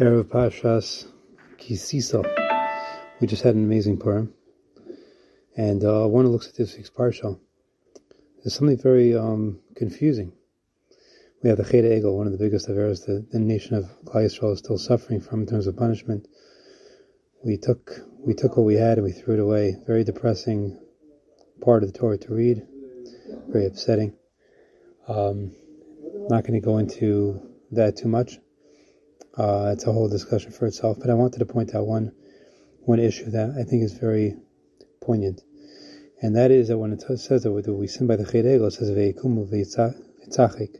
Erev Pashas Kisisa. We just had an amazing Purim. And uh, one who looks at this week's Parsha, there's something very um, confusing. We have the Chet Egel, one of the biggest affairs that the nation of Yisrael is still suffering from in terms of punishment. We took we took what we had and we threw it away. Very depressing part of the Torah to read. Very upsetting. Um, not going to go into that too much. Uh, it's a whole discussion for itself, but I wanted to point out one one issue that I think is very poignant, and that is that when it says that we sin by the Chet Egel, it says ve'ikumu ve'itzachik.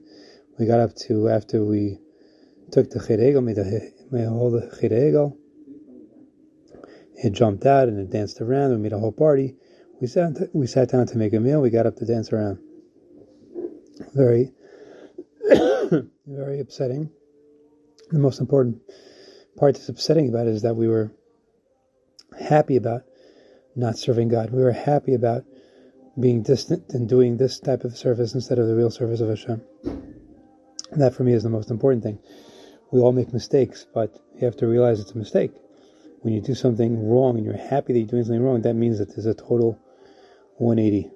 We got up to after we took the Chet Egel, made the made a whole Chet Egel. It jumped out and it danced around. We made a whole party. We sat we sat down to make a meal. We got up to dance around. Very very upsetting the most important part that's upsetting about it is that we were happy about not serving God. We were happy about being distant and doing this type of service instead of the real service of Hashem. And that for me is the most important thing. We all make mistakes, but you have to realize it's a mistake. When you do something wrong and you're happy that you're doing something wrong, that means that there's a total 180.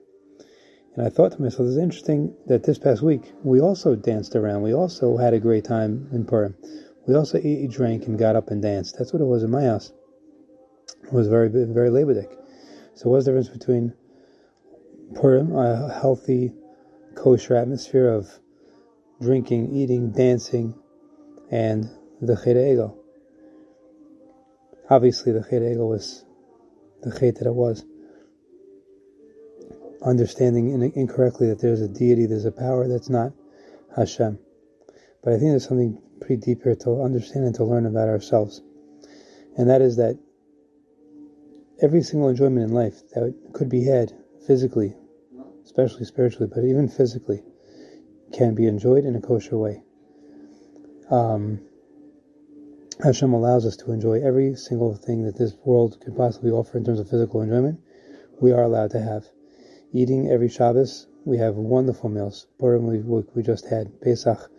And I thought to myself, it's interesting that this past week we also danced around. We also had a great time in Purim. We also ate, drank, and got up and danced. That's what it was in my house. It was very, very Labor So, what's the difference between Purim, a healthy, kosher atmosphere of drinking, eating, dancing, and the Chet Egel? Obviously, the Chet Egel was the Chet that it was. Understanding incorrectly that there's a deity, there's a power that's not Hashem. But I think there's something pretty deep here to understand and to learn about ourselves. And that is that every single enjoyment in life that could be had physically, especially spiritually, but even physically, can be enjoyed in a kosher way. Um, Hashem allows us to enjoy every single thing that this world could possibly offer in terms of physical enjoyment. We are allowed to have. Eating every Shabbos, we have wonderful meals. Purim we, we just had, Pesach,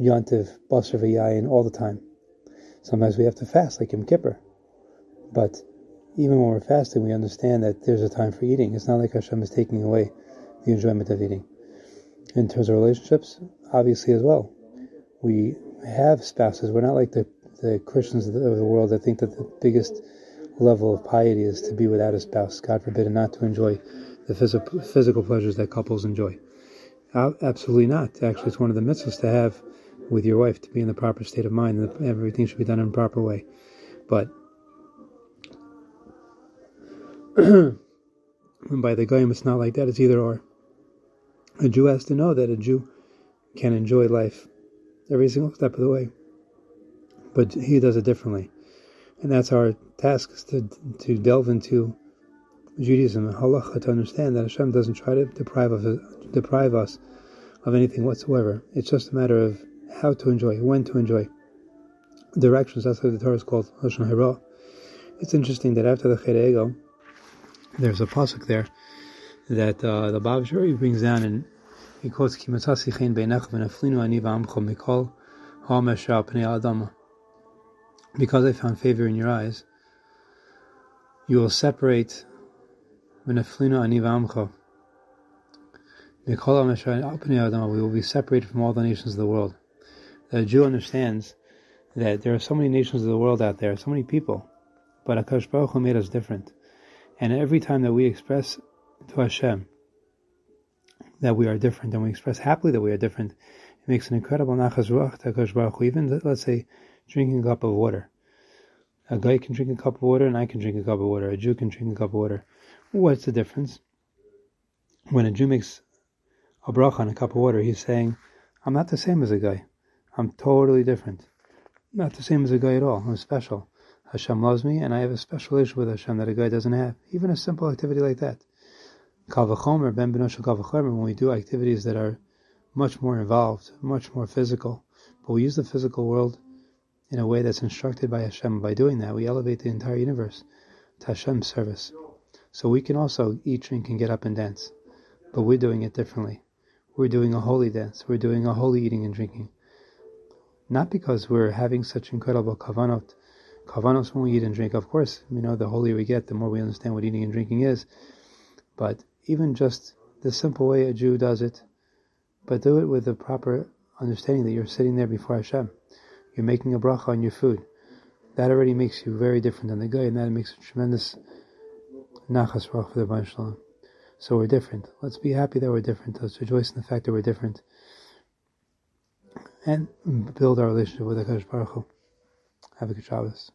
Yontiv, Basar V'yayin all the time. Sometimes we have to fast, like Yom Kippur. But even when we're fasting, we understand that there's a time for eating. It's not like Hashem is taking away the enjoyment of eating. In terms of relationships, obviously as well. We have spouses. We're not like the, the Christians of the, of the world that think that the biggest level of piety is to be without a spouse, God forbid, and not to enjoy the physical, physical pleasures that couples enjoy. Absolutely not. Actually, it's one of the mitzvahs to have with your wife to be in the proper state of mind, and everything should be done in a proper way. But by the goyim, it's not like that. It's either or. A Jew has to know that a Jew can enjoy life every single step of the way, but he does it differently, and that's our task: is to to delve into Judaism halacha to understand that Hashem doesn't try to deprive of deprive us of anything whatsoever. It's just a matter of how to enjoy, when to enjoy. Directions, that's why the Torah is called Lashon Hara. It's interesting that after the Chet Egel, there's a pasuk there that uh, the Bab Shuri brings down and he quotes Kimatasi Chen Beinech Mikol Pnei. Because I found favor in your eyes, you will separate We will be separated from all the nations of the world The Jew understands that there are so many nations of the world out there, so many people, but HaKadosh Baruch Hu made us different. And every time that we express to Hashem that we are different, and we express happily that we are different, it makes an incredible nachas ruach to HaKadosh Baruch Hu. Even, let's say, drinking a cup of water. A goy can drink a cup of water, and I can drink a cup of water. A Jew can drink a cup of water. What's the difference? When a Jew makes a bracha on a cup of water, he's saying, I'm not the same as a goy. I'm totally different. Not the same as a goy at all. I'm special. Hashem loves me, and I have a special issue with Hashem that a goy doesn't have. Even a simple activity like that. Kavachomer, Ben Benoshel Kavachomer, when we do activities that are much more involved, much more physical, but we use the physical world in a way that's instructed by Hashem. By doing that, we elevate the entire universe to Hashem's service. So we can also eat, drink, and get up and dance. But we're doing it differently. We're doing a holy dance. We're doing a holy eating and drinking not because we're having such incredible kavanot, kavanot when we eat and drink. Of course, you know, the holier we get, the more we understand what eating and drinking is. But even just the simple way a Jew does it, but do it with the proper understanding that you're sitting there before Hashem. You're making a bracha on your food. That already makes you very different than the goy, and that makes a tremendous nachas for the Ban Shalom. So we're different. Let's be happy that we're different. Let's rejoice in the fact that we're different. And build our relationship with HaKadosh Baruch Hu. Have a good Shabbos.